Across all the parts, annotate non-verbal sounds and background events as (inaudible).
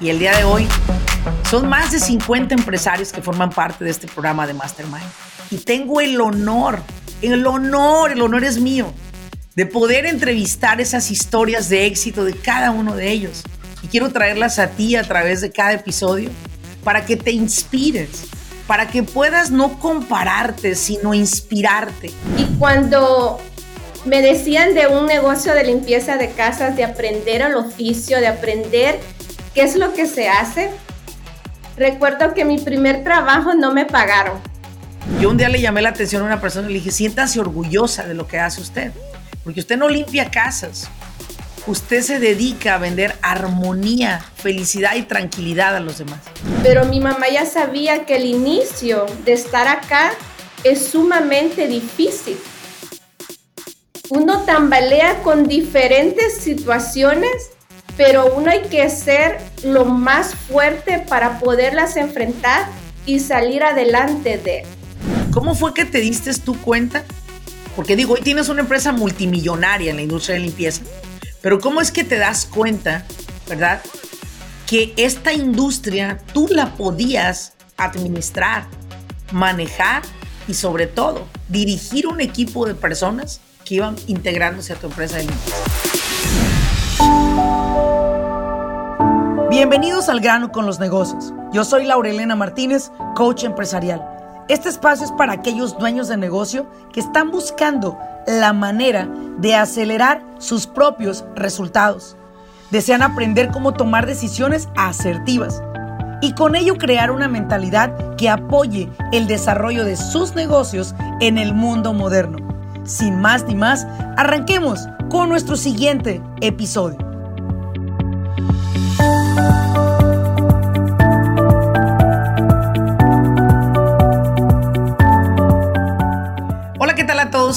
Y el día de hoy son más de 50 empresarios que forman parte de este programa de Mastermind. Y tengo el honor, el honor, el honor es mío, de poder entrevistar esas historias de éxito de cada uno de ellos. Y quiero traerlas a ti a través de cada episodio para que te inspires, para que puedas no compararte, sino inspirarte. Y cuando me decían de un negocio de limpieza de casas, de aprender el oficio, de aprender qué es lo que se hace. Recuerdo que mi primer trabajo no me pagaron. Yo un día le llamé la atención a una persona y le dije, siéntase orgullosa de lo que hace usted, porque usted no limpia casas, usted se dedica a vender armonía, felicidad y tranquilidad a los demás. Pero mi mamá ya sabía que el inicio de estar acá es sumamente difícil. Uno tambalea con diferentes situaciones pero uno hay que ser lo más fuerte para poderlas enfrentar y salir adelante de. ¿Cómo fue que te diste tú cuenta? Porque digo, hoy tienes una empresa multimillonaria en la industria de limpieza, pero ¿cómo es que te das cuenta, verdad? Que esta industria tú la podías administrar, manejar y sobre todo dirigir un equipo de personas que iban integrándose a tu empresa de limpieza. Bienvenidos al grano con los negocios. Yo soy Laurelena Martínez, coach empresarial. Este espacio es para aquellos dueños de negocio que están buscando la manera de acelerar sus propios resultados. Desean aprender cómo tomar decisiones asertivas y con ello crear una mentalidad que apoye el desarrollo de sus negocios en el mundo moderno. Sin más ni más, arranquemos con nuestro siguiente episodio.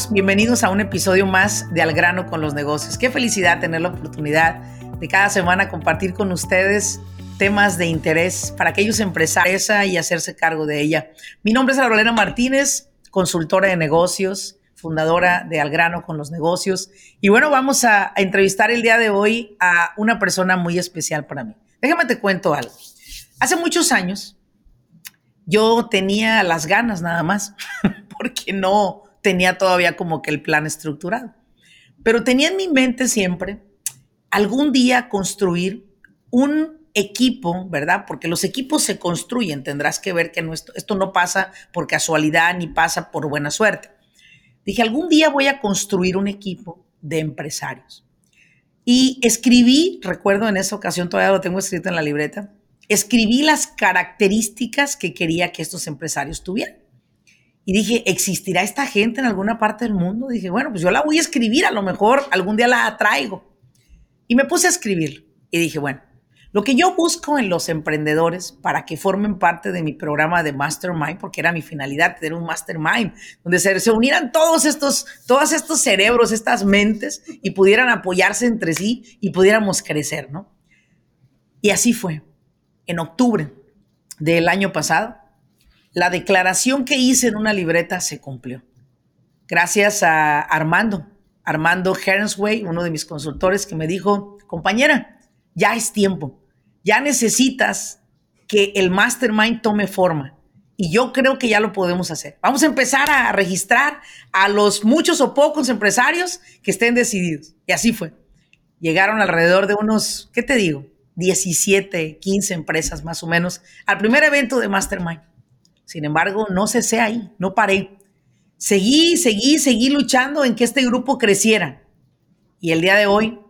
Bienvenidos a un episodio más de Al grano con los negocios. Qué felicidad tener la oportunidad de cada semana compartir con ustedes temas de interés para aquellos empresarios y hacerse cargo de ella. Mi nombre es Aurelena Martínez, consultora de negocios, fundadora de Al grano con los negocios. Y bueno, vamos a entrevistar el día de hoy a una persona muy especial para mí. Déjame te cuento algo. Hace muchos años yo tenía las ganas nada más, (laughs) porque no, tenía todavía como que el plan estructurado. Pero tenía en mi mente siempre algún día construir un equipo, ¿verdad? Porque los equipos se construyen, tendrás que ver que esto, no pasa por casualidad ni pasa por buena suerte. Dije, algún día voy a construir un equipo de empresarios. Y escribí, recuerdo en esa ocasión, todavía lo tengo escrito en la libreta, escribí las características que quería que estos empresarios tuvieran. Y dije, ¿existirá esta gente en alguna parte del mundo? Dije, bueno, pues yo la voy a escribir, a lo mejor algún día la traigo. Y me puse a escribir. Y dije, bueno, lo que yo busco en los emprendedores para que formen parte de mi programa de Mastermind, porque era mi finalidad tener un Mastermind, donde se, unieran todos estos, todos estos cerebros, estas mentes, y pudieran apoyarse entre sí y pudiéramos crecer, ¿no? Y así fue. En octubre del año pasado, la declaración que hice en una libreta se cumplió. Gracias a Armando, Armando Hernsway, uno de mis consultores, que me dijo, compañera, ya es tiempo, ya necesitas que el mastermind tome forma. Y yo creo que ya lo podemos hacer. Vamos a empezar a registrar a los muchos o pocos empresarios que estén decididos. Y así fue. Llegaron alrededor de unos, ¿qué te digo? 17, 15 empresas más o menos al primer evento de Mastermind. Sin embargo, no cesé ahí, no paré. Seguí, seguí, seguí luchando en que este grupo creciera. Y el día de hoy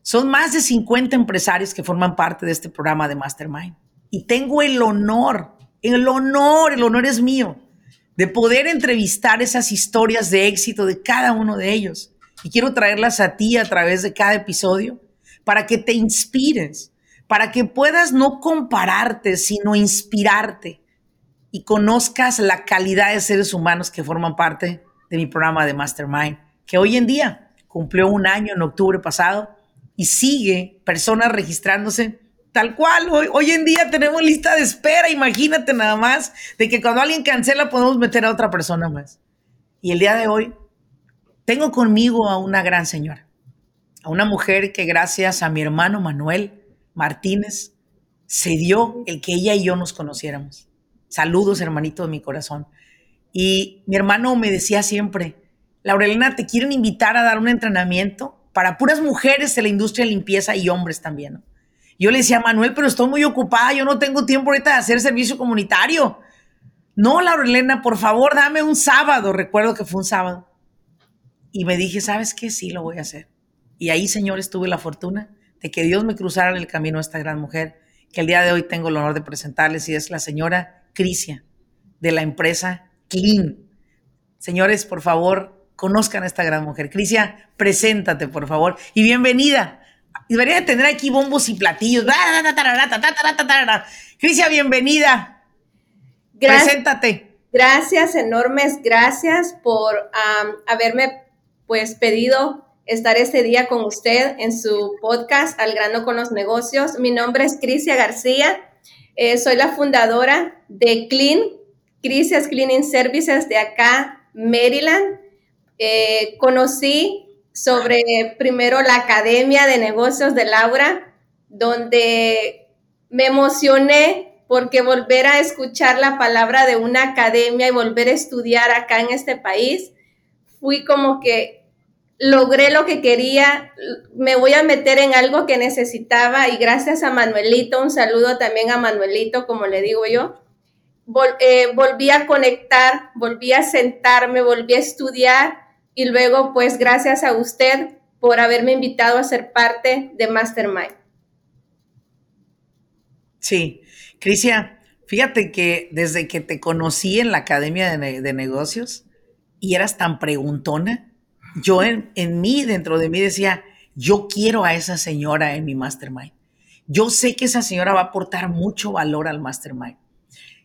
son más de 50 empresarios que forman parte de este programa de Mastermind. Y tengo el honor, el honor, el honor es mío, de poder entrevistar esas historias de éxito de cada uno de ellos. Y quiero traerlas a ti a través de cada episodio para que te inspires, para que puedas no compararte, sino inspirarte y conozcas la calidad de seres humanos que forman parte de mi programa de Mastermind, que hoy en día cumplió un año en octubre pasado y sigue personas registrándose tal cual. Hoy, hoy en día tenemos lista de espera, imagínate nada más, de que cuando alguien cancela podemos meter a otra persona más. Y el día de hoy tengo conmigo a una gran señora, a una mujer que gracias a mi hermano Manuel Martínez se dio el que ella y yo nos conociéramos. Saludos, hermanito de mi corazón. Y mi hermano me decía siempre, Laurelena, te quieren invitar a dar un entrenamiento para puras mujeres de la industria de limpieza y hombres también. Yo le decía, Manuel, pero estoy muy ocupada, yo no tengo tiempo ahorita de hacer servicio comunitario. No, Laurelena, por favor, dame un sábado. Recuerdo que fue un sábado. Y me dije, ¿sabes qué? Sí, lo voy a hacer. Y ahí, señores, tuve la fortuna de que Dios me cruzara en el camino esta gran mujer, que el día de hoy tengo el honor de presentarles, y es la señora Crisia, de la empresa Clean. Señores, por favor, conozcan a esta gran mujer. Crisia, preséntate, por favor, y bienvenida. Debería tener aquí bombos y platillos. Crisia, bienvenida. Preséntate. Gracias, enormes gracias por haberme pues pedido estar este día con usted en su podcast Al grano con los negocios. Mi nombre es Crisia García. Eh, soy la fundadora de Clean, Crisia's Cleaning Services de acá, Maryland. Eh, conocí sobre primero la Academia de Negocios de Laura, donde me emocioné porque volver a escuchar la palabra de una academia y volver a estudiar acá en este país, fui como que logré lo que quería, me voy a meter en algo que necesitaba y gracias a Manuelito, un saludo también a Manuelito, como le digo yo, eh, volví a conectar, volví a sentarme, volví a estudiar y luego, pues gracias a usted por haberme invitado a ser parte de Mastermind. Sí, Crisia, fíjate que desde que te conocí en la Academia de, Negocios y eras tan preguntona, yo en, en mí, dentro de mí decía, yo quiero a esa señora en mi Mastermind. Yo sé que esa señora va a aportar mucho valor al Mastermind.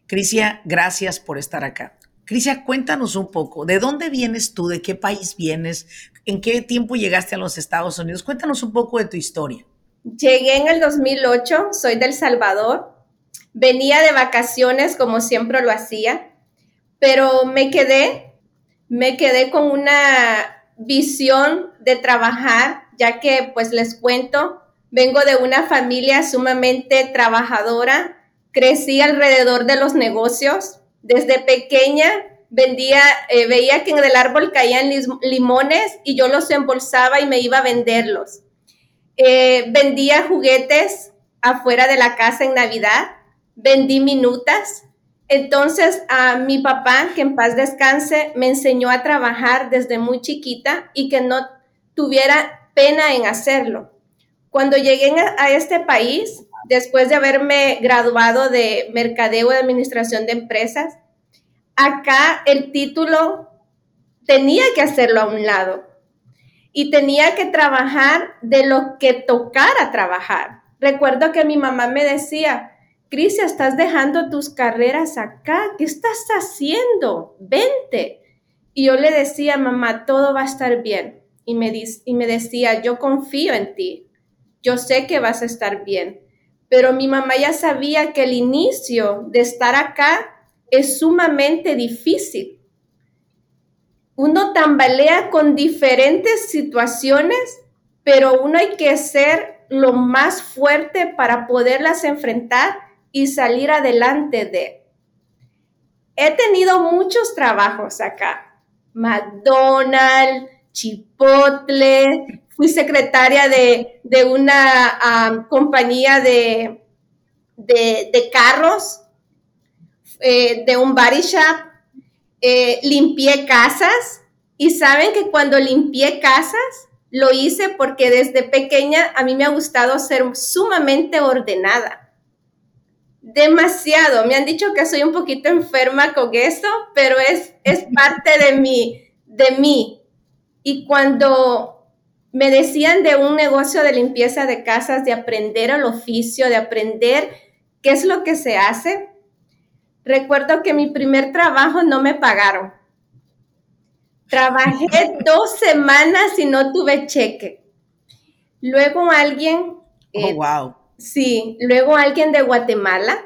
Crisia, gracias por estar acá. Crisia, cuéntanos un poco, ¿de dónde vienes tú? ¿De qué país vienes? ¿En qué tiempo llegaste a los Estados Unidos? Cuéntanos un poco de tu historia. Llegué en el 2008, soy del Salvador. Venía de vacaciones como siempre lo hacía, pero me quedé, me quedé con una visión de trabajar, ya que pues les cuento, vengo de una familia sumamente trabajadora, crecí alrededor de los negocios, desde pequeña vendía, eh, veía que en el árbol caían limones y yo los embolsaba y me iba a venderlos. Eh, vendía juguetes afuera de la casa en Navidad, vendí minutas. Entonces a mi papá, que en paz descanse, me enseñó a trabajar desde muy chiquita y que no tuviera pena en hacerlo. Cuando llegué a este país, después de haberme graduado de Mercadeo de Administración de Empresas, acá el título tenía que hacerlo a un lado y tenía que trabajar de lo que tocara trabajar. Recuerdo que mi mamá me decía, Crisia, estás dejando tus carreras acá, ¿qué estás haciendo? Vente. Y yo le decía, mamá, todo va a estar bien. Y me, y me decía, yo confío en ti, yo sé que vas a estar bien pero mi mamá ya sabía que el inicio de estar acá es sumamente difícil. Uno tambalea con diferentes situaciones, pero uno hay que ser lo más fuerte para poderlas enfrentar y salir adelante de. He tenido muchos trabajos acá. McDonald's, Chipotle, fui secretaria de, una compañía de, de, carros, eh, de un body shop, eh, limpié casas y saben que cuando limpié casas lo hice porque desde pequeña a mí me ha gustado ser sumamente ordenada. Demasiado. Me han dicho que soy un poquito enferma con eso, pero es, es parte de mí, de mí. Y cuando me decían de un negocio de limpieza de casas, de aprender el oficio, de aprender qué es lo que se hace. Recuerdo que mi primer trabajo no me pagaron. Trabajé (laughs) dos semanas y no tuve cheque. Luego alguien... oh, wow. Sí, luego alguien de Guatemala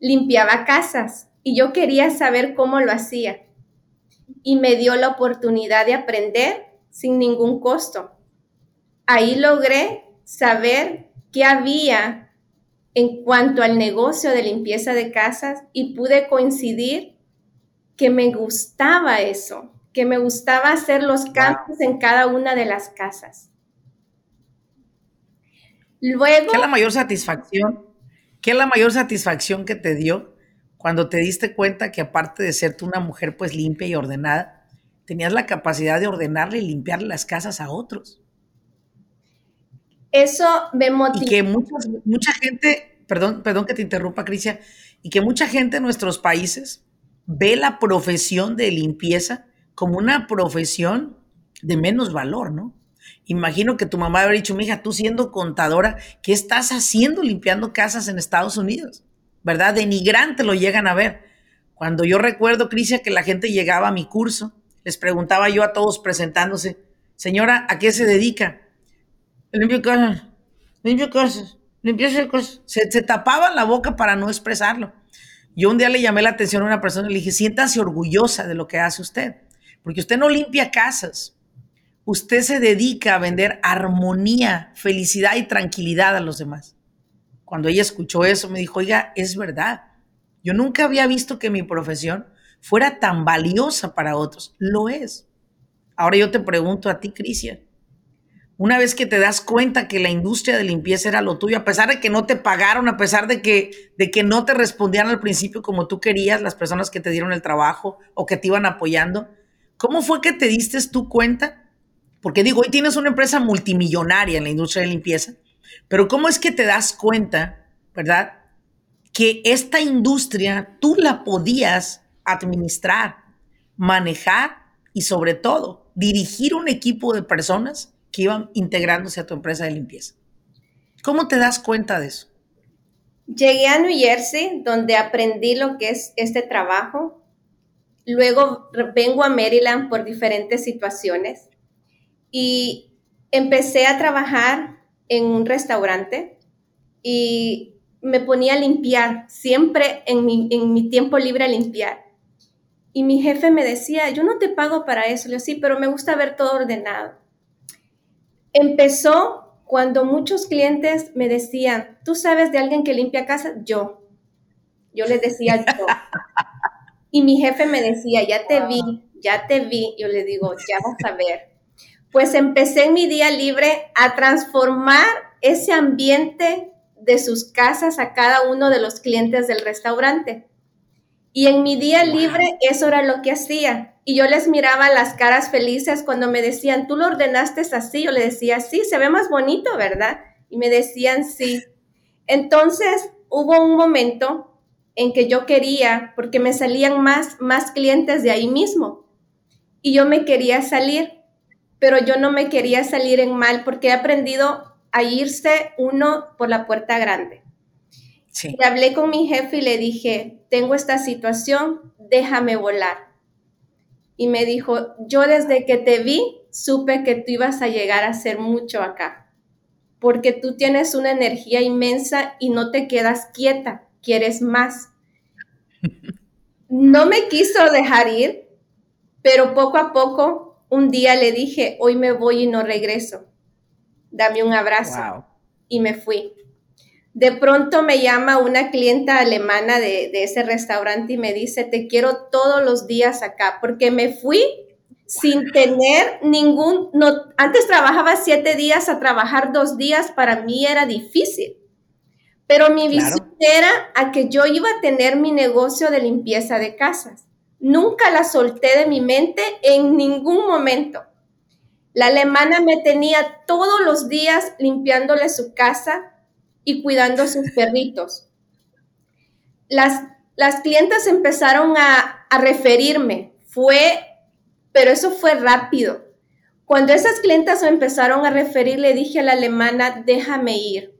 limpiaba casas y yo quería saber cómo lo hacía. Y me dio la oportunidad de aprender sin ningún costo. Ahí logré saber qué había en cuanto al negocio de limpieza de casas y pude coincidir que me gustaba eso, que me gustaba hacer los cambios en cada una de las casas. Luego... ¿Qué es la mayor satisfacción? ¿Qué es la mayor satisfacción que te dio cuando te diste cuenta que aparte de ser tú una mujer pues limpia y ordenada, tenías la capacidad de ordenarle y limpiarle las casas a otros? Eso me motivó. Y que mucha gente, perdón, perdón que te interrumpa, Cristian, y que mucha gente en nuestros países ve la profesión de limpieza como una profesión de menos valor, ¿no? Imagino que tu mamá habría dicho, mija, tú siendo contadora, ¿qué estás haciendo limpiando casas en Estados Unidos? ¿Verdad? Denigrante lo llegan a ver. Cuando yo recuerdo, Crisia, que la gente llegaba a mi curso, les preguntaba yo a todos presentándose, señora, ¿a qué se dedica? Limpio casas, limpio casas, limpio cosas. Se, se tapaban la boca para no expresarlo. Yo un día le llamé la atención a una persona y le dije, siéntase orgullosa de lo que hace usted, porque usted no limpia casas, usted se dedica a vender armonía, felicidad y tranquilidad a los demás. Cuando ella escuchó eso, me dijo, oiga, es verdad, yo nunca había visto que mi profesión fuera tan valiosa para otros. Lo es. Ahora yo te pregunto a ti, Cristian, una vez que te das cuenta que la industria de limpieza era lo tuyo, a pesar de que no te pagaron, a pesar de que, de que no te respondían al principio como tú querías, las personas que te dieron el trabajo o que te iban apoyando, ¿cómo fue que te diste tú cuenta? Porque digo, hoy tienes una empresa multimillonaria en la industria de limpieza, pero ¿cómo es que te das cuenta, verdad? Que esta industria tú la podías administrar, manejar y sobre todo dirigir un equipo de personas que iban integrándose a tu empresa de limpieza. ¿Cómo te das cuenta de eso? Llegué a New Jersey, donde aprendí lo que es este trabajo. Luego vengo a Maryland por diferentes situaciones y empecé a trabajar en un restaurante y me ponía a limpiar, siempre en mi, en mi tiempo libre a limpiar. Y mi jefe me decía, yo no te pago para eso. Le digo, sí, pero me gusta ver todo ordenado. Empezó cuando muchos clientes me decían, ¿tú sabes de alguien que limpia casa? Yo. Yo les decía yo. (laughs) Y mi jefe me decía, ya te vi, ya te vi. Yo le digo, ya vas a ver. Pues empecé en mi día libre a transformar ese ambiente de sus casas a cada uno de los clientes del restaurante. Y en mi día libre eso era lo que hacía. Y yo les miraba las caras felices cuando me decían, tú lo ordenaste así. Yo le decía, sí, se ve más bonito, ¿verdad? Y me decían, sí. Entonces hubo un momento en que yo quería, porque me salían más, más clientes de ahí mismo. Y yo me quería salir, pero yo no me quería salir en mal porque he aprendido a irse uno por la puerta grande. Sí. Y hablé con mi jefe y le dije, tengo esta situación, déjame volar y me dijo, yo desde que te vi supe que tú ibas a llegar a ser mucho acá, porque tú tienes una energía inmensa y no te quedas quieta, quieres más. (laughs) No me quiso dejar ir, pero poco a poco un día le dije, hoy me voy y no regreso, dame un abrazo. Y me fui. De pronto me llama una clienta alemana de, ese restaurante y me dice, te quiero todos los días acá, porque me fui sin tener ningún, no, antes trabajaba siete días, a trabajar dos días para mí era difícil. Pero mi visión era a que yo iba a tener mi negocio de limpieza de casas. Nunca la solté de mi mente en ningún momento. La alemana me tenía todos los días limpiándole su casa, y cuidando a sus (laughs) perritos. Las, las clientas empezaron a, a referirme, fue, pero eso fue rápido. Cuando esas clientas me empezaron a referir, le dije a la alemana, déjame ir.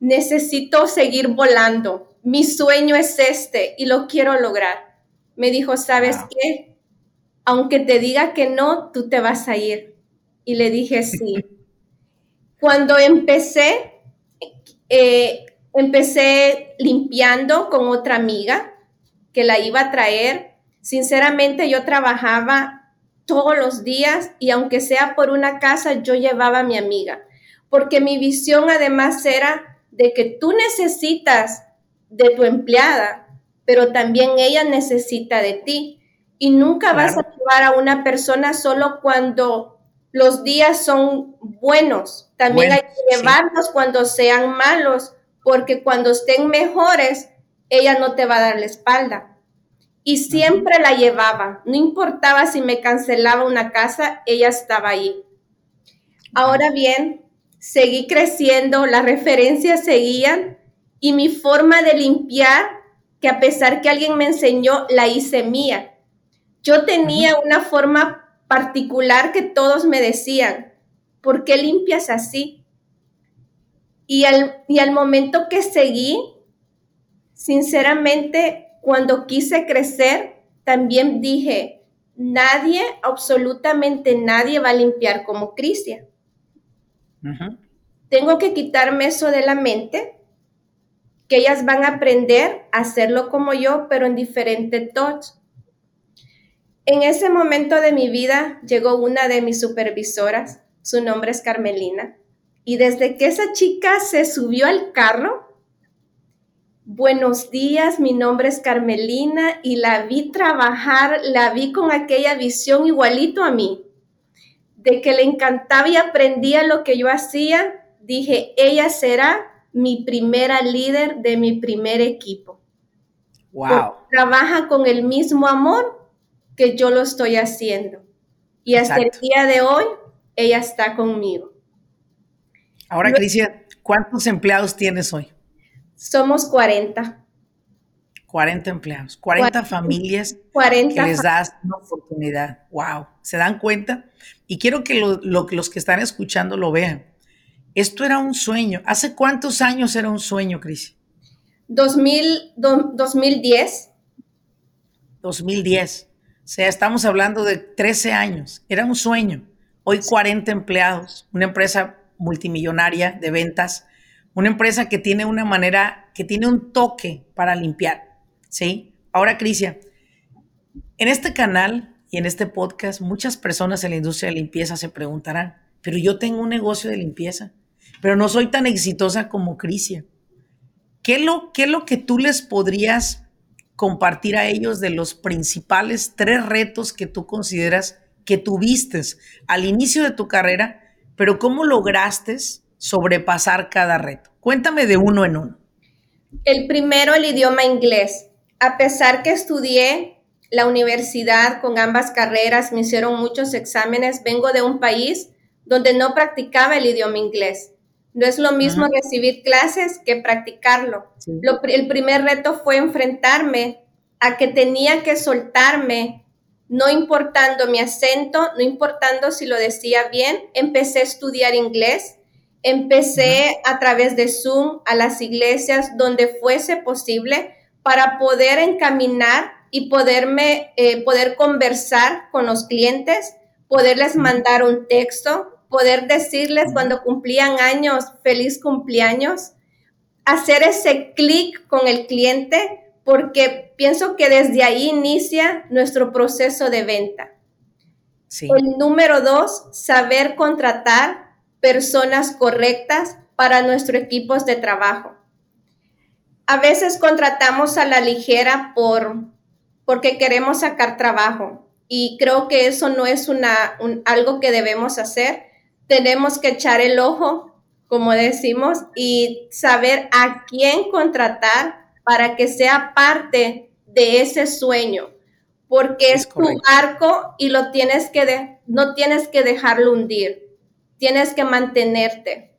Necesito seguir volando. Mi sueño es este y lo quiero lograr. Me dijo, ¿sabes qué? Aunque te diga que no, tú te vas a ir. Y le dije, sí. (laughs) Cuando empecé, eh, empecé limpiando con otra amiga que la iba a traer. Sinceramente yo trabajaba todos los días y aunque sea por una casa, yo llevaba a mi amiga, porque mi visión además era de que tú necesitas de tu empleada, pero también ella necesita de ti. Y nunca vas a llevar a una persona solo cuando los días son buenos. También hay que llevarlos cuando sean malos, porque cuando estén mejores, ella no te va a dar la espalda. Y siempre la llevaba. No importaba si me cancelaba una casa, ella estaba ahí. Ahora bien, seguí creciendo, las referencias seguían y mi forma de limpiar, que a pesar que alguien me enseñó, la hice mía. Yo tenía una forma particular que todos me decían, ¿por qué limpias así? Y al, y al momento que seguí, sinceramente, cuando quise crecer, también dije, nadie, absolutamente nadie va a limpiar como Cristian. Tengo que quitarme eso de la mente, que ellas van a aprender a hacerlo como yo, pero en diferente touch. En ese momento de mi vida llegó una de mis supervisoras, su nombre es Carmelina, y desde que esa chica se subió al carro, buenos días, mi nombre es Carmelina y la vi trabajar, la vi con aquella visión igualito a mí de que le encantaba y aprendía lo que yo hacía, dije, ella será mi primera líder de mi primer equipo. Wow. trabaja con el mismo amor que yo lo estoy haciendo. Y hasta el día de hoy, ella está conmigo. Ahora, Cristian, ¿cuántos empleados tienes hoy? Somos 40. 40 empleados, 40, familias 40 que les das una oportunidad. Wow, ¿se dan cuenta? Y quiero que los que están escuchando lo vean. Esto era un sueño. ¿Hace cuántos años era un sueño, Cris? 2010. 2010. O sea, estamos hablando de 13 años. Era un sueño. Hoy 40 empleados, una empresa multimillonaria de ventas, una empresa que tiene una manera, que tiene un toque para limpiar ¿sí? Ahora, Crisia, en este canal y en este podcast, muchas personas en la industria de limpieza se preguntarán, pero yo tengo un negocio de limpieza, pero no soy tan exitosa como Crisia. ¿Qué lo, ¿Qué es lo que tú les podrías compartir a ellos de los principales tres retos que tú consideras que tuviste al inicio de tu carrera, pero cómo lograste sobrepasar cada reto? Cuéntame de uno en uno. El primero, el idioma inglés a pesar que estudié la universidad con ambas carreras, me hicieron muchos exámenes, vengo de un país donde no practicaba el idioma inglés. No es lo mismo recibir clases que practicarlo. el primer reto fue enfrentarme a que tenía que soltarme, no importando mi acento, no importando si lo decía bien, empecé a estudiar inglés, empecé a través de Zoom a las iglesias donde fuese posible para poder encaminar y poderme, eh, poder conversar con los clientes, poderles mandar un texto, poder decirles cuando cumplían años, feliz cumpleaños, hacer ese clic con el cliente, porque pienso que desde ahí inicia nuestro proceso de venta. El número dos, saber contratar personas correctas para nuestros equipos de trabajo a veces contratamos a la ligera por, porque queremos sacar trabajo y creo que eso no es una, algo que debemos hacer. Tenemos que echar el ojo, como decimos, y saber a quién contratar para que sea parte de ese sueño, porque es, tu barco y lo tienes que de, no tienes que dejarlo hundir, tienes que mantenerte.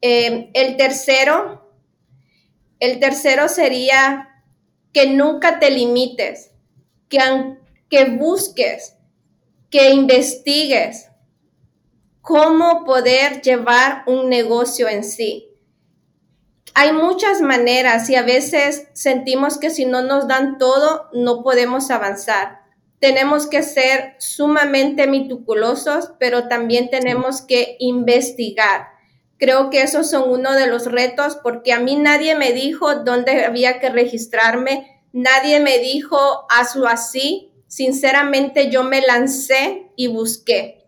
Eh, el tercero el tercero sería que nunca te limites, que, que busques, que investigues cómo poder llevar un negocio en sí. Hay muchas maneras y a veces sentimos que si no nos dan todo, no podemos avanzar. Tenemos que ser sumamente meticulosos, pero también tenemos que investigar Creo que esos son uno de los retos porque a mí nadie me dijo dónde había que registrarme, nadie me dijo hazlo así. Sinceramente yo me lancé y busqué,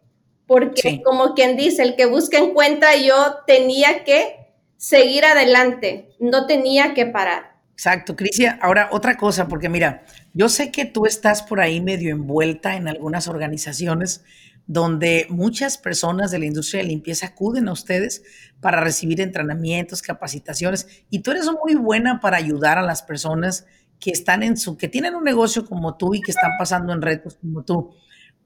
porque como quien dice, el que busca encuentra, yo tenía que seguir adelante, no tenía que parar. Exacto, Crisia. Ahora, otra cosa, porque mira, yo sé que tú estás por ahí medio envuelta en algunas organizaciones donde muchas personas de la industria de limpieza acuden a ustedes para recibir entrenamientos, capacitaciones, y tú eres muy buena para ayudar a las personas que están en su, que tienen un negocio como tú y que están pasando en retos como tú.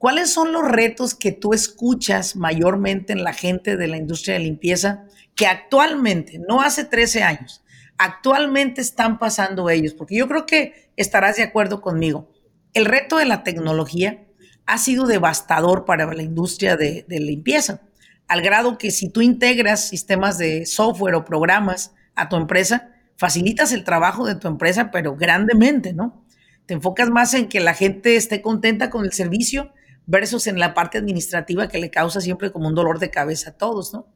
¿Cuáles son los retos que tú escuchas mayormente en la gente de la industria de limpieza que actualmente, no hace 13 años, actualmente están pasando ellos? Porque yo creo que estarás de acuerdo conmigo. El reto de la tecnología ha sido devastador para la industria de, de limpieza, al grado que si tú integras sistemas de software o programas a tu empresa, facilitas el trabajo de tu empresa, pero grandemente, ¿no? Te enfocas más en que la gente esté contenta con el servicio versus en la parte administrativa que le causa siempre como un dolor de cabeza a todos, ¿no?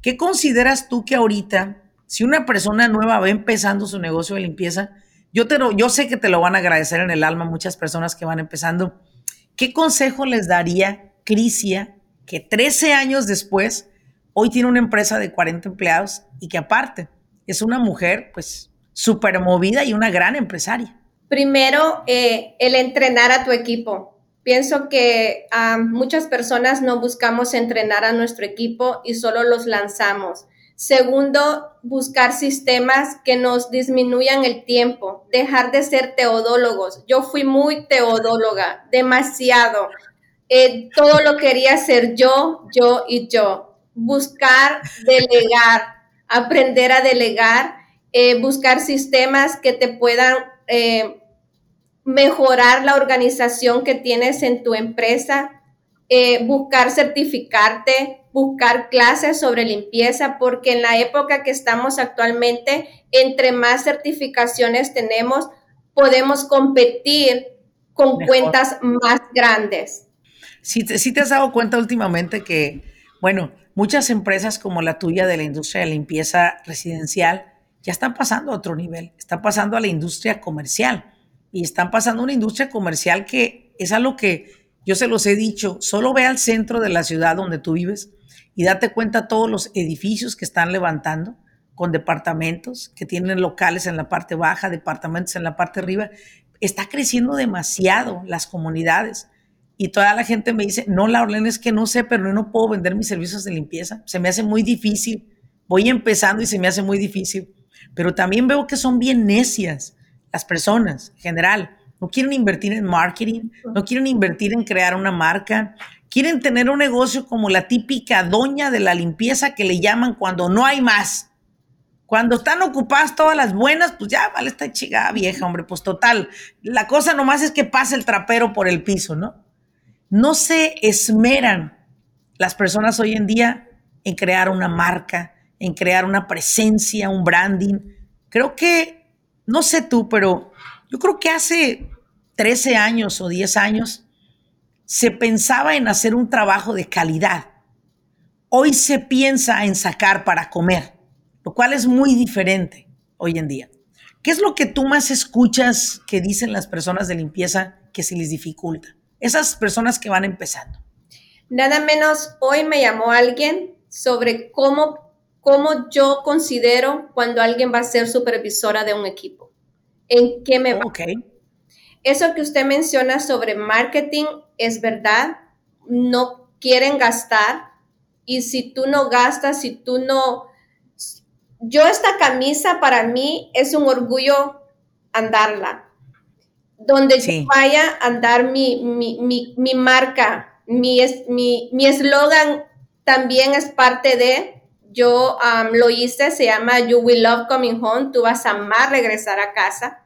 ¿Qué consideras tú que ahorita, si una persona nueva va empezando su negocio de limpieza, yo, te yo sé que te lo van a agradecer en el alma muchas personas que van empezando, ¿qué consejo les daría Crisia, que 13 años después, hoy tiene una empresa de 40 empleados y que aparte es una mujer pues súper movida y una gran empresaria. Primero, eh, el entrenar a tu equipo. Pienso que a muchas personas no buscamos entrenar a nuestro equipo y solo los lanzamos. Segundo, buscar sistemas que nos disminuyan el tiempo, dejar de ser teodólogos. Yo fui muy teodóloga, demasiado. Eh, todo lo quería hacer yo, yo y yo. Buscar delegar, aprender a delegar, eh, buscar sistemas que te puedan eh, mejorar la organización que tienes en tu empresa, eh, buscar certificarte, buscar clases sobre limpieza, porque en la época que estamos actualmente, entre más certificaciones tenemos, podemos competir con cuentas más grandes. Si si te has dado cuenta últimamente que, bueno, muchas empresas como la tuya de la industria de limpieza residencial ya están pasando a otro nivel, están pasando a la industria comercial y están pasando una industria comercial que es algo que yo se los he dicho, solo ve al centro de la ciudad donde tú vives y date cuenta todos los edificios que están levantando con departamentos, que tienen locales en la parte baja, departamentos en la parte arriba. Está creciendo demasiado las comunidades. Y toda la gente me dice, no, la es que no sé, pero yo no puedo vender mis servicios de limpieza. Se me hace muy difícil. Voy empezando y se me hace muy difícil. Pero también veo que son bien necias las personas en general. No quieren invertir en marketing, no quieren invertir en crear una marca. Quieren tener un negocio como la típica doña de la limpieza que le llaman cuando no hay más. Cuando están ocupadas todas las buenas, pues ya vale esta chica vieja, hombre, pues total. La cosa nomás es que pase el trapero por el piso, ¿no? no se esmeran las personas hoy en día en crear una marca, en crear una presencia, un branding. Creo que, no sé tú, pero yo creo que hace 13 años o 10 años se pensaba en hacer un trabajo de calidad. Hoy se piensa en sacar para comer, lo cual es muy diferente hoy en día. ¿Qué es lo que tú más escuchas que dicen las personas de limpieza que se les dificulta? esas personas que van empezando. Nada menos, hoy me llamó alguien sobre cómo, cómo yo considero cuando alguien va a ser supervisora de un equipo. ¿En qué me va? Okay. Eso que usted menciona sobre marketing es verdad. No quieren gastar. Y si tú no gastas, si tú no... Yo esta camisa para mí es un orgullo andarla donde yo vaya a andar mi, mi, marca, mi eslogan también es parte de, yo lo hice, se llama You Will Love Coming Home, tú vas a amar regresar a casa.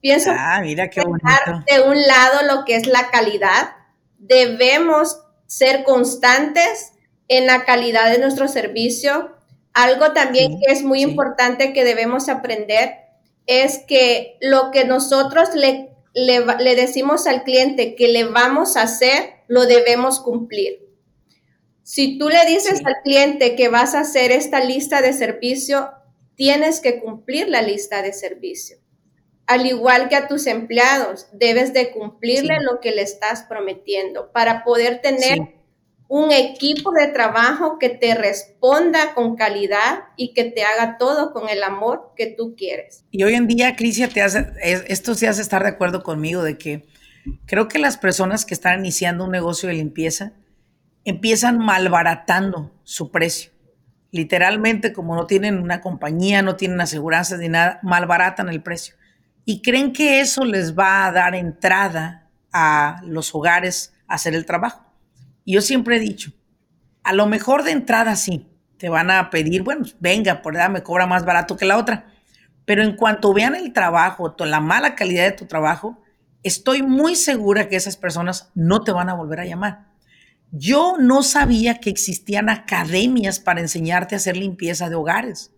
Pienso ah, mira qué de un lado lo que es la calidad, debemos ser constantes en la calidad de nuestro servicio. Algo también que es muy importante que debemos aprender es que lo que nosotros le, le, decimos al cliente que le vamos a hacer, lo debemos cumplir. Si tú le dices al cliente que vas a hacer esta lista de servicio, tienes que cumplir la lista de servicio. Al igual que a tus empleados, debes de cumplirle lo que le estás prometiendo para poder tener un equipo de trabajo que te responda con calidad y que te haga todo con el amor que tú quieres. Y hoy en día, Crisia, te hace, esto se hace estar de acuerdo conmigo de que creo que las personas que están iniciando un negocio de limpieza empiezan malbaratando su precio. Literalmente, como no tienen una compañía, no tienen aseguranzas ni nada, malbaratan el precio. Y creen que eso les va a dar entrada a los hogares a hacer el trabajo. Y yo siempre he dicho, a lo mejor de entrada sí, te van a pedir, bueno, venga, por edad me cobra más barato que la otra. Pero en cuanto vean el trabajo, la mala calidad de tu trabajo, estoy muy segura que esas personas no te van a volver a llamar. Yo no sabía que existían academias para enseñarte a hacer limpieza de hogares.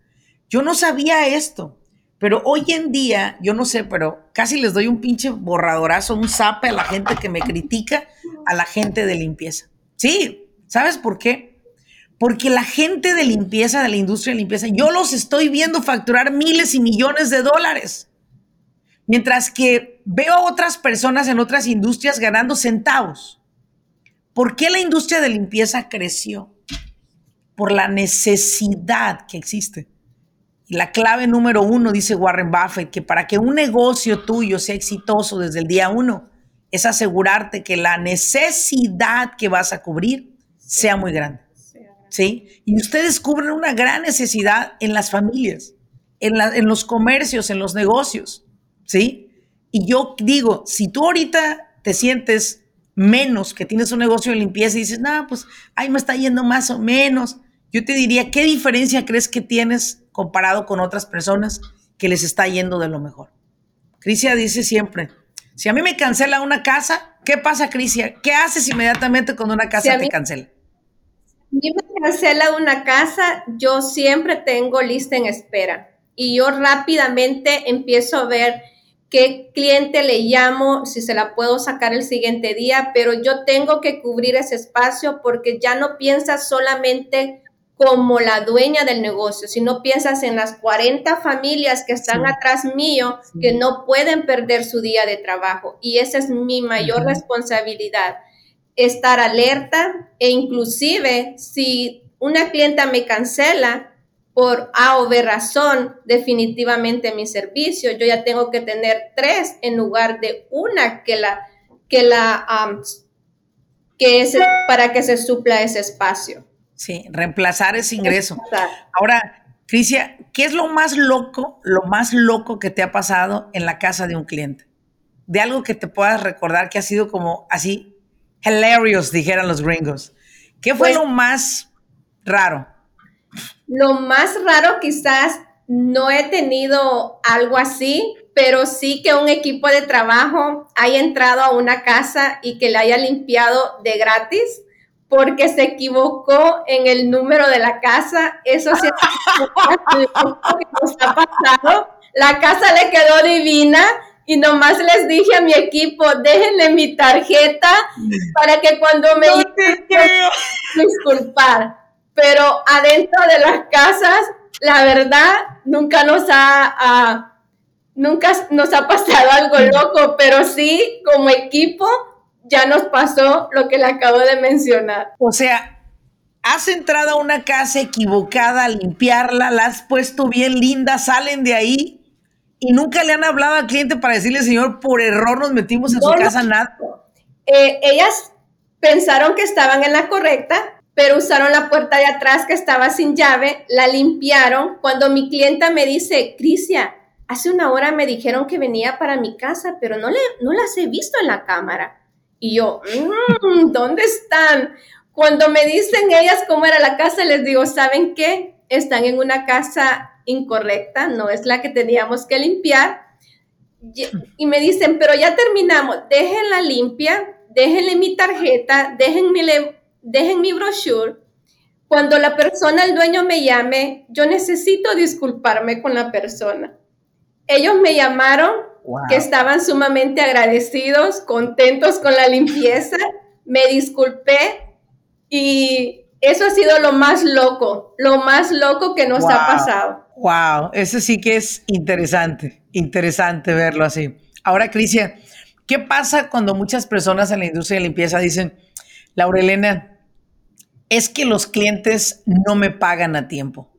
Yo no sabía esto. Pero hoy en día, yo no sé, pero casi les doy un pinche borradorazo, un zape a la gente que me critica, a la gente de limpieza. Sí, ¿sabes por qué? Porque la gente de limpieza, de la industria de limpieza, yo los estoy viendo facturar miles y millones de dólares. Mientras que veo a otras personas en otras industrias ganando centavos. ¿Por qué la industria de limpieza creció? Por la necesidad que existe. Y la clave número uno, dice Warren Buffett, que para que un negocio tuyo sea exitoso desde el día uno, es asegurarte que la necesidad que vas a cubrir sea muy grande. ¿Sí? Y ustedes cubren una gran necesidad en las familias, en, en los comercios, en los negocios. ¿Sí? Y yo digo, si tú ahorita te sientes menos, que tienes un negocio de limpieza y dices, no, pues ahí me está yendo más o menos, yo te diría, ¿qué diferencia crees que tienes comparado con otras personas que les está yendo de lo mejor? Crisia dice siempre, si a mí me cancela una casa, ¿qué pasa, Crisia? ¿Qué haces inmediatamente cuando una casa te cancela? Si a mí me cancela una casa, yo siempre tengo lista en espera y yo rápidamente empiezo a ver qué cliente le llamo, si se la puedo sacar el siguiente día, pero yo tengo que cubrir ese espacio porque ya no piensas solamente como la dueña del negocio, si no piensas en las 40 familias que están atrás mío, que no pueden perder su día de trabajo. Y esa es mi mayor responsabilidad, estar alerta e inclusive si una clienta me cancela por A o B razón, definitivamente mi servicio, yo ya tengo que tener tres en lugar de una que la, que la, que es para que se supla ese espacio. Sí, reemplazar ese ingreso. Ahora, Crisia, ¿qué es lo más loco, lo más loco que te ha pasado en la casa de un cliente? De algo que te puedas recordar que ha sido como así, hilarious, dijeran los gringos. ¿Qué fue pues lo más raro? Lo más raro quizás no he tenido algo así, pero sí que un equipo de trabajo haya entrado a una casa y que le haya limpiado de gratis porque se equivocó en el número de la casa. Eso sí (laughs) nos ha pasado. La casa le quedó divina y nomás les dije a mi equipo, déjenle mi tarjeta para que cuando me no disculpar. Pero adentro de las casas, la verdad, nunca nos ha, nunca nos ha pasado algo loco, pero sí, como equipo, ya nos pasó lo que le acabo de mencionar. O sea, has entrado a una casa equivocada a limpiarla, la has puesto bien linda, salen de ahí y nunca le han hablado al cliente para decirle, señor, por error nos metimos en su casa, nada. Eh, ellas pensaron que estaban en la correcta, pero usaron la puerta de atrás que estaba sin llave, la limpiaron. Cuando mi clienta me dice, Crisia, hace una hora me dijeron que venía para mi casa, pero no, le, no las he visto en la cámara. Y yo, mm, ¿dónde están? Cuando me dicen ellas cómo era la casa, les digo, ¿saben qué? Están en una casa incorrecta, no es la que teníamos que limpiar. Y me dicen, pero ya terminamos, déjenla limpia, déjenle mi tarjeta, déjenme, dejen mi brochure. Cuando la persona, el dueño me llame, yo necesito disculparme con la persona. Ellos me llamaron que estaban sumamente agradecidos, contentos con la limpieza. Me disculpé y eso ha sido lo más loco, lo más loco que nos ha pasado. Wow, eso sí que es interesante, interesante verlo así. Ahora, Cristian, ¿qué pasa cuando muchas personas en la industria de limpieza dicen, Laurelena, es que los clientes no me pagan a tiempo.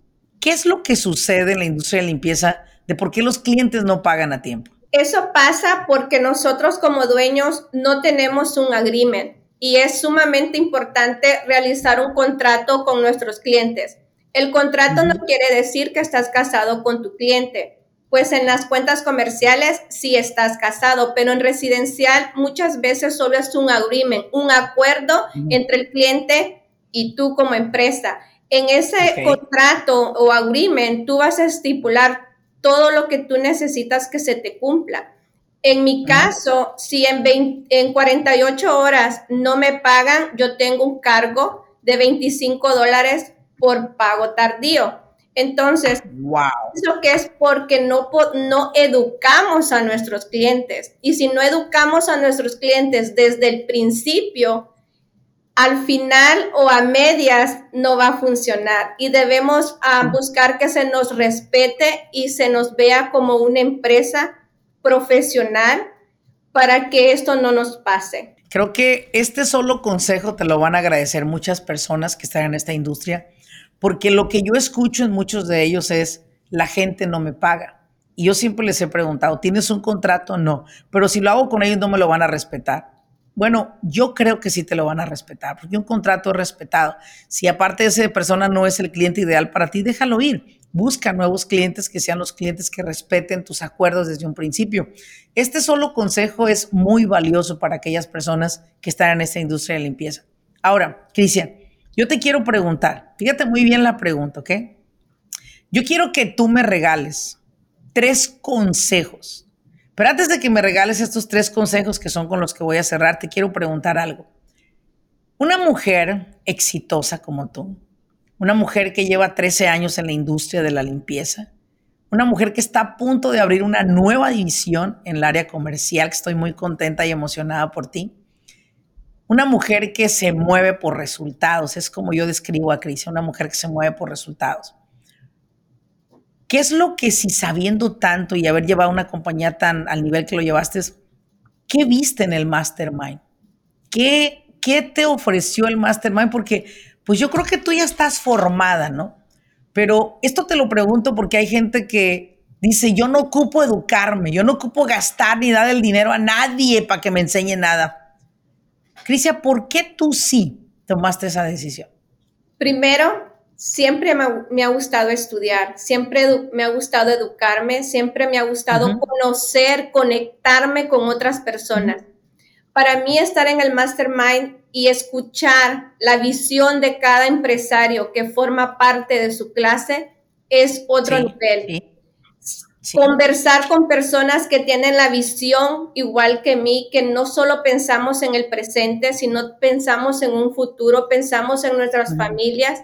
¿Qué es lo que sucede en la industria de limpieza de por qué los clientes no pagan a tiempo? Eso pasa porque nosotros como dueños no tenemos un agreement y es sumamente importante realizar un contrato con nuestros clientes. El contrato no quiere decir que estás casado con tu cliente, pues en las cuentas comerciales sí estás casado, pero en residencial muchas veces solo es un agreement, un acuerdo entre el cliente y tú como empresa. En ese contrato o agreement tú vas a estipular todo lo que tú necesitas que se te cumpla. En mi caso, si en, en 48 horas no me pagan, yo tengo un cargo de 25 dólares por pago tardío. Entonces, wow. eso que es porque no, no educamos a nuestros clientes. Y si no educamos a nuestros clientes desde el principio, al final o a medias no va a funcionar y debemos ah, buscar que se nos respete y se nos vea como una empresa profesional para que esto no nos pase. Creo que este solo consejo te lo van a agradecer muchas personas que están en esta industria, porque lo que yo escucho en muchos de ellos es, la gente no me paga. Y yo siempre les he preguntado, ¿tienes un contrato? No, pero si lo hago con ellos no me lo van a respetar. Bueno, yo creo que sí te lo van a respetar, porque un contrato es respetado. Si aparte esa persona no es el cliente ideal para ti, déjalo ir. Busca nuevos clientes que sean los clientes que respeten tus acuerdos desde un principio. Este solo consejo es muy valioso para aquellas personas que están en esta industria de limpieza. Ahora, Cristian, yo te quiero preguntar, fíjate muy bien la pregunta, ¿ok? Yo quiero que tú me regales tres consejos pero antes de que me regales estos tres consejos que son con los que voy a cerrar, te quiero preguntar algo. Una mujer exitosa como tú, una mujer que lleva 13 años en la industria de la limpieza, una mujer que está a punto de abrir una nueva división en el área comercial, que estoy muy contenta y emocionada por ti. Una mujer que se mueve por resultados, es como yo describo a Cris, una mujer que se mueve por resultados. ¿Qué es lo que si sabiendo tanto y haber llevado una compañía tan al nivel que lo llevaste, qué viste en el mastermind? ¿Qué, qué te ofreció el mastermind? Porque pues yo creo que tú ya estás formada, ¿no? Pero esto te lo pregunto porque hay gente que dice, yo no ocupo educarme, yo no ocupo gastar ni dar el dinero a nadie para que me enseñe nada. Crisia, ¿por qué tú sí tomaste esa decisión? Primero, siempre me ha, gustado estudiar, siempre me ha gustado educarme, siempre me ha gustado conocer, conectarme con otras personas. Para mí estar en el mastermind y escuchar la visión de cada empresario que forma parte de su clase es otro nivel. Conversar con personas que tienen la visión igual que mí, que no solo pensamos en el presente, sino pensamos en un futuro, pensamos en nuestras familias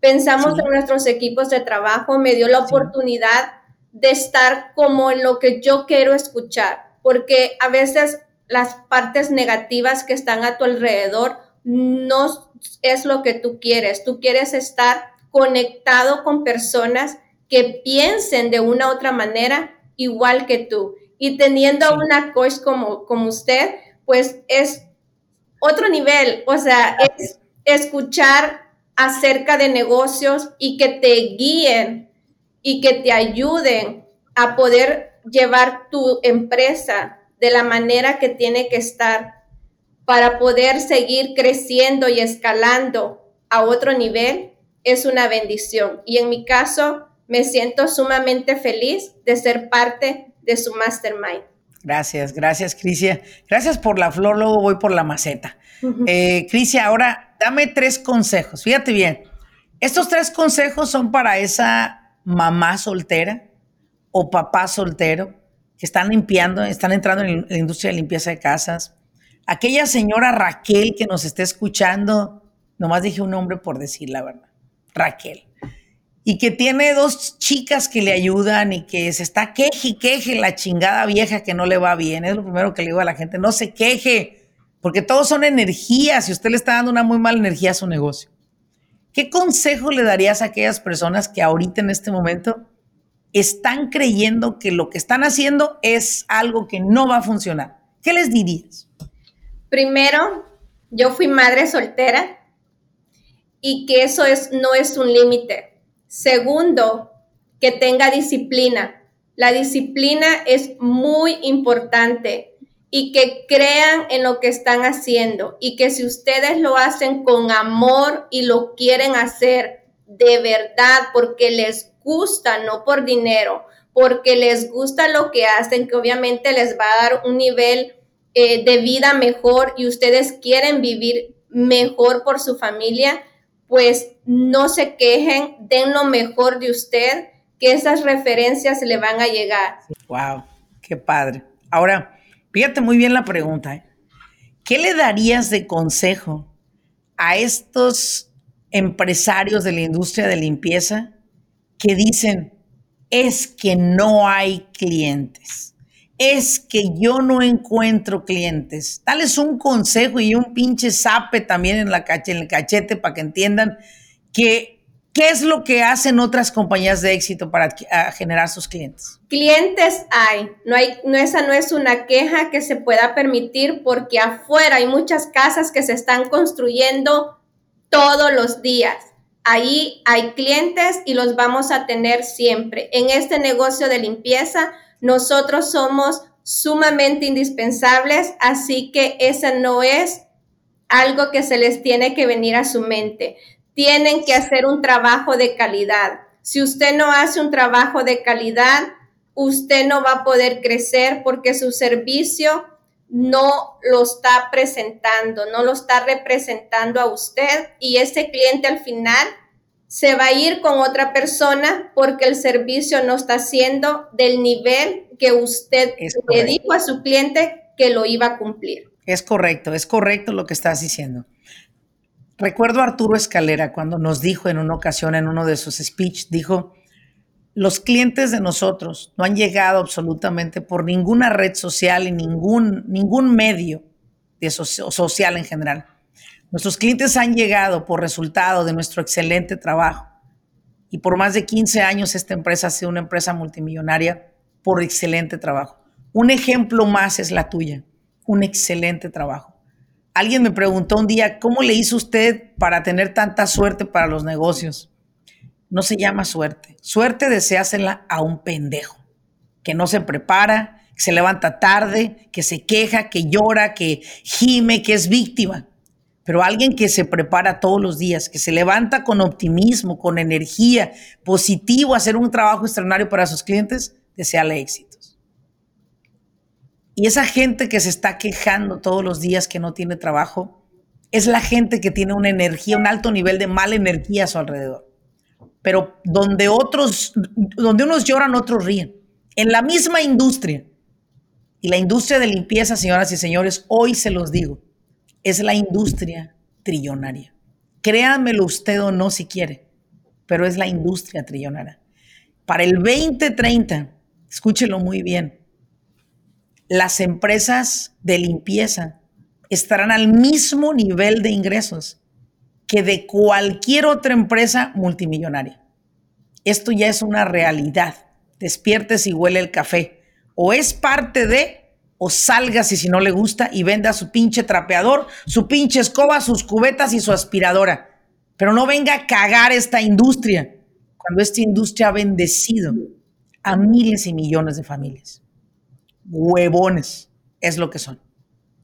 pensamos en nuestros equipos de trabajo, me dio la oportunidad de estar como en lo que yo quiero escuchar, porque a veces las partes negativas que están a tu alrededor no es lo que tú quieres. Tú quieres estar conectado con personas que piensen de una u otra manera igual que tú. Y teniendo una coach como, como usted, pues es otro nivel, o sea, es escuchar acerca de negocios y que te guíen y que te ayuden a poder llevar tu empresa de la manera que tiene que estar para poder seguir creciendo y escalando a otro nivel es una bendición. Y en mi caso, me siento sumamente feliz de ser parte de su mastermind. Gracias, gracias, Crisia. Gracias por la flor, luego voy por la maceta. Eh, Crisia, ahora dame tres consejos. Fíjate bien, estos tres consejos son para esa mamá soltera o papá soltero que están limpiando, están entrando en la industria de limpieza de casas. Aquella señora Raquel que nos está escuchando, nomás dije un nombre por decir la verdad, Raquel. Y que tiene dos chicas que le ayudan y que se está queje y queje la chingada vieja que no le va bien. Es lo primero que le digo a la gente, no se queje porque todos son energías y usted le está dando una muy mala energía a su negocio. ¿Qué consejo le darías a aquellas personas que ahorita en este momento están creyendo que lo que están haciendo es algo que no va a funcionar? ¿Qué les dirías? Primero, yo fui madre soltera y que eso es, no es un límite. Segundo, que tenga disciplina. La disciplina es muy importante y que crean en lo que están haciendo y que si ustedes lo hacen con amor y lo quieren hacer de verdad porque les gusta, no por dinero, porque les gusta lo que hacen, que obviamente les va a dar un nivel eh, de vida mejor y ustedes quieren vivir mejor por su familia, pues no se quejen, den lo mejor de usted, que esas referencias le van a llegar. Wow, qué padre. Ahora, fíjate muy bien la pregunta. ¿eh? ¿Qué le darías de consejo a estos empresarios de la industria de limpieza que dicen, es que no hay clientes? Es que yo no encuentro clientes. Dales un consejo y un pinche zape también en, la en el cachete para que entiendan que qué es lo que hacen otras compañías de éxito para generar sus clientes. Clientes hay. No hay, no, esa no es una queja que se pueda permitir porque afuera hay muchas casas que se están construyendo todos los días. Ahí hay clientes y los vamos a tener siempre. En este negocio de limpieza, nosotros somos sumamente indispensables, así que ese no es algo que se les tiene que venir a su mente. Tienen que hacer un trabajo de calidad. Si usted no hace un trabajo de calidad, usted no va a poder crecer porque su servicio no lo está presentando, no lo está representando a usted y ese cliente al final se va a ir con otra persona porque el servicio no está siendo del nivel que usted le dijo a su cliente que lo iba a cumplir. Es correcto, es correcto lo que estás diciendo. Recuerdo a Arturo Escalera cuando nos dijo en una ocasión en uno de sus speech, dijo, los clientes de nosotros no han llegado absolutamente por ninguna red social y ningún, ningún medio de social en general Nuestros clientes han llegado por resultado de nuestro excelente trabajo. Y por más de 15 años esta empresa ha sido una empresa multimillonaria por excelente trabajo. Un ejemplo más es la tuya. Un excelente trabajo. Alguien me preguntó un día, ¿cómo le hizo usted para tener tanta suerte para los negocios? No se llama suerte. Suerte deseársela a un pendejo que no se prepara, que se levanta tarde, que se queja, que llora, que gime, que es víctima pero alguien que se prepara todos los días, que se levanta con optimismo, con energía, positivo, a hacer un trabajo extraordinario para sus clientes, deseale éxitos. Y esa gente que se está quejando todos los días que no tiene trabajo, es la gente que tiene una energía, un alto nivel de mala energía a su alrededor. Pero donde otros, donde unos lloran, otros ríen. En la misma industria. Y la industria de limpieza, señoras y señores, hoy se los digo, es la industria trillonaria. Créanmelo usted o no si quiere, pero es la industria trillonaria. Para el 2030, escúchelo muy bien, las empresas de limpieza estarán al mismo nivel de ingresos que de cualquier otra empresa multimillonaria. Esto ya es una realidad. Despiertes y huele el café. O es parte de o sálgase si no le gusta y venda su pinche trapeador, su pinche escoba, sus cubetas y su aspiradora. Pero no venga a cagar esta industria, cuando esta industria ha bendecido a miles y millones de familias. Huevones es lo que son.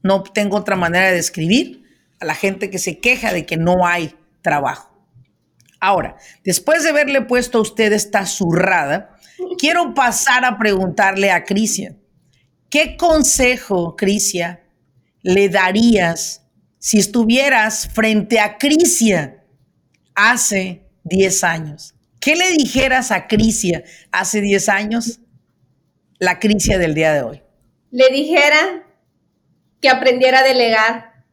No tengo otra manera de describir a la gente que se queja de que no hay trabajo. Ahora, después de haberle puesto a usted esta zurrada, (laughs) quiero pasar a preguntarle a Cristian. ¿Qué consejo, Crisia, le darías si estuvieras frente a Crisia hace 10 años? ¿Qué le dijeras a Crisia hace 10 años, la Crisia del día de hoy? Le dijera que aprendiera a delegar,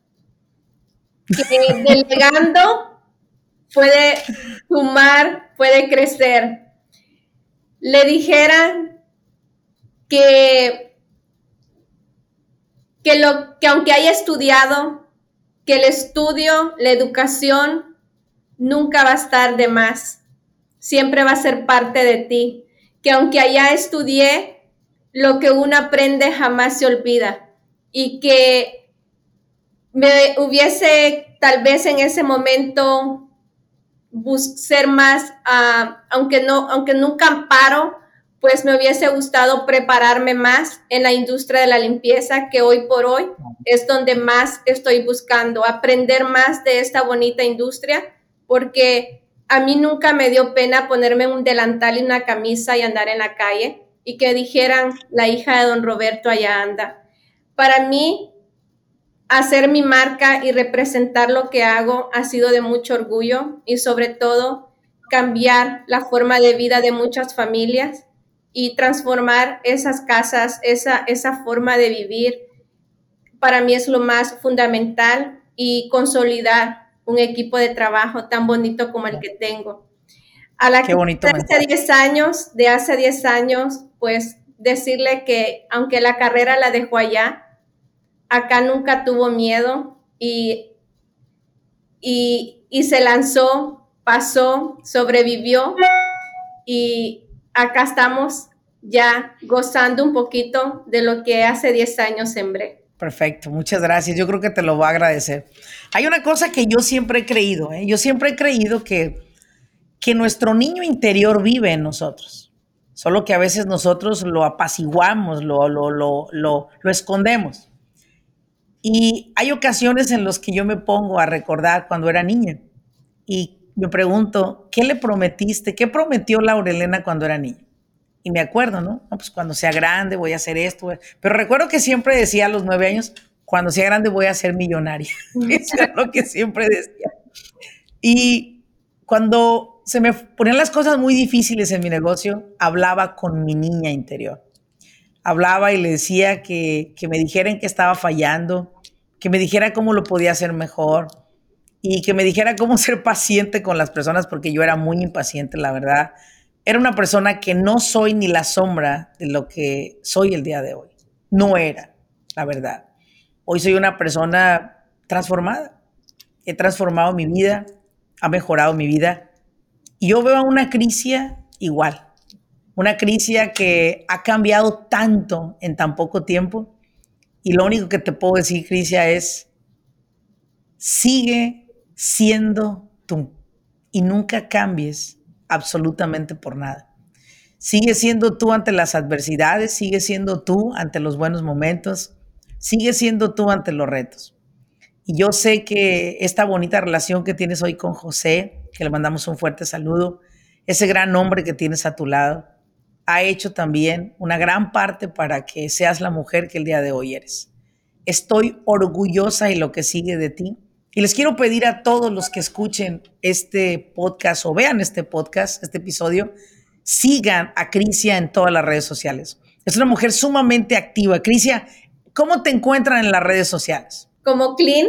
que (laughs) delegando puede sumar, puede crecer. Le dijera que que, lo, que aunque haya estudiado, que el estudio, la educación, nunca va a estar de más. Siempre va a ser parte de ti. Que aunque allá estudié, lo que uno aprende jamás se olvida. Y que me hubiese tal vez en ese momento ser más, ah, aunque, no, aunque nunca amparo, pues me hubiese gustado prepararme más en la industria de la limpieza, que hoy por hoy es donde más estoy buscando, aprender más de esta bonita industria, porque a mí nunca me dio pena ponerme un delantal y una camisa y andar en la calle y que dijeran, la hija de don Roberto allá anda. Para mí, hacer mi marca y representar lo que hago ha sido de mucho orgullo y sobre todo cambiar la forma de vida de muchas familias y transformar esas casas, esa, esa forma de vivir, para mí es lo más fundamental y consolidar un equipo de trabajo tan bonito como el que tengo. A la que bonito de hace 10 años, de hace 10 años, pues decirle que aunque la carrera la dejó allá, acá nunca tuvo miedo y, y, y se lanzó, pasó, sobrevivió y acá estamos ya gozando un poquito de lo que hace 10 años sembré. Perfecto, muchas gracias. Yo creo que te lo voy a agradecer. Hay una cosa que yo siempre he creído, ¿eh? yo siempre he creído que, que nuestro niño interior vive en nosotros, solo que a veces nosotros lo apaciguamos, lo, lo, lo, lo escondemos. Y hay ocasiones en las que yo me pongo a recordar cuando era niña y me pregunto, ¿qué le prometiste? ¿Qué prometió Laurelena cuando era niña? Y me acuerdo, ¿no? Pues cuando sea grande voy a hacer esto. Pero recuerdo que siempre decía a los nueve años, cuando sea grande voy a ser millonaria. (laughs) Eso era lo que siempre decía. Y cuando se me ponían las cosas muy difíciles en mi negocio, hablaba con mi niña interior. Hablaba y le decía que, que me dijeran que estaba fallando, que me dijera cómo lo podía hacer mejor, y que me dijera cómo (laughs) ser paciente con las personas, porque yo era muy impaciente, la verdad. Era una persona que no soy ni la sombra de lo que soy el día de hoy. No era, la verdad. Hoy soy una persona transformada. He transformado mi vida, ha mejorado mi vida. Y yo veo a una crisis igual. Una crisis que ha cambiado tanto en tan poco tiempo. Y lo único que te puedo decir, Crisia, es sigue siendo tú y nunca cambies absolutamente por nada. Sigue siendo tú ante las adversidades, sigue siendo tú ante los buenos momentos, sigue siendo tú ante los retos. Y yo sé que esta bonita relación que tienes hoy con José, que le mandamos un fuerte saludo, ese gran hombre que tienes a tu lado, ha hecho también una gran parte para que seas la mujer que el día de hoy eres. Estoy orgullosa y lo que sigue de ti y les quiero pedir a todos los que escuchen este podcast o vean este podcast, este episodio, sigan a Crisia en todas las redes sociales. Es una mujer sumamente activa. Crisia, ¿cómo te encuentran en las redes sociales? Como Clean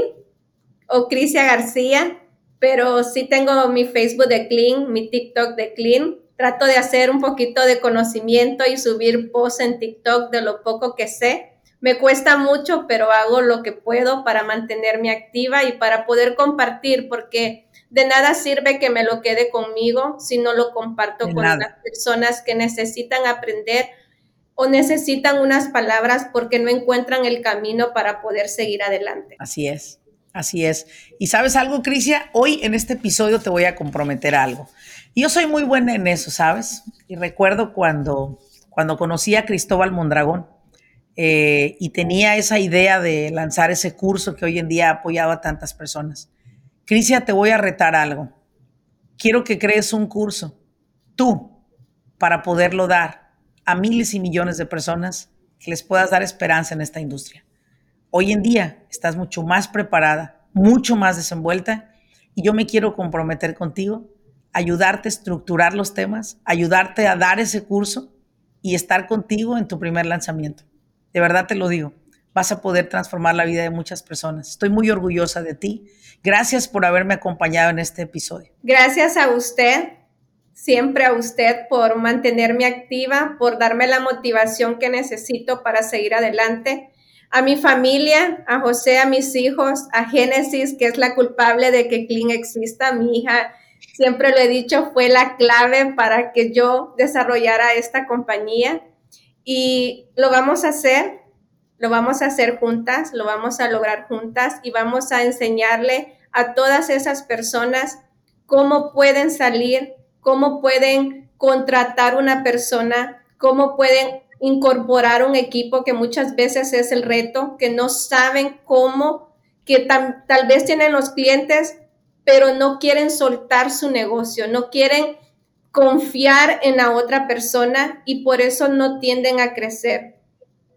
o Crisia García, pero sí tengo mi Facebook de Clean, mi TikTok de Clean. Trato de hacer un poquito de conocimiento y subir posts en TikTok de lo poco que sé me cuesta mucho, pero hago lo que puedo para mantenerme activa y para poder compartir, porque de nada sirve que me lo quede conmigo si no lo comparto con las personas que necesitan aprender o necesitan unas palabras porque no encuentran el camino para poder seguir adelante. Así es. Así es. Y sabes algo, Crisia, hoy en este episodio te voy a comprometer algo. Yo soy muy buena en eso, ¿sabes? Y recuerdo cuando, cuando conocí a Cristóbal Mondragón, eh, y tenía esa idea de lanzar ese curso que hoy en día ha apoyado a tantas personas. Crisia, te voy a retar algo. Quiero que crees un curso, tú, para poderlo dar a miles y millones de personas que les puedas dar esperanza en esta industria. Hoy en día estás mucho más preparada, mucho más desenvuelta y yo me quiero comprometer contigo, ayudarte a estructurar los temas, ayudarte a dar ese curso y estar contigo en tu primer lanzamiento. De verdad te lo digo. Vas a poder transformar la vida de muchas personas. Estoy muy orgullosa de ti. Gracias por haberme acompañado en este episodio. Gracias a usted, siempre a usted por mantenerme activa, por darme la motivación que necesito para seguir adelante. A mi familia, a José, a mis hijos, a Génesis, que es la culpable de que Clean exista. Mi hija, siempre lo he dicho, fue la clave para que yo desarrollara esta compañía y lo vamos a hacer, lo vamos a hacer juntas, lo vamos a lograr juntas y vamos a enseñarle a todas esas personas cómo pueden salir, cómo pueden contratar una persona, cómo pueden incorporar un equipo que muchas veces es el reto, que no saben cómo, que tal vez tienen los clientes, pero no quieren soltar su negocio, no quieren confiar en la otra persona y por eso no tienden a crecer.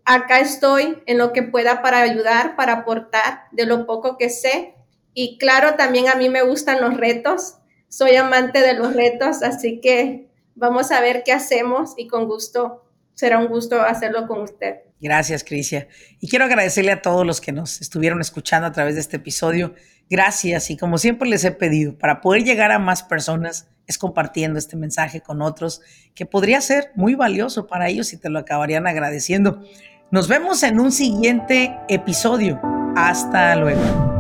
Acá estoy en lo que pueda para ayudar, para aportar de lo poco que sé. Y claro, también a mí me gustan los retos. Soy amante de los retos, así que vamos a ver qué hacemos y con gusto, será un gusto hacerlo con usted. Gracias, Crisia. Y quiero agradecerle a todos los que nos estuvieron escuchando a través de este episodio. Gracias y como siempre les he pedido, para poder llegar a más personas es compartiendo este mensaje con otros que podría ser muy valioso para ellos y te lo acabarían agradeciendo. Nos vemos en un siguiente episodio. Hasta luego.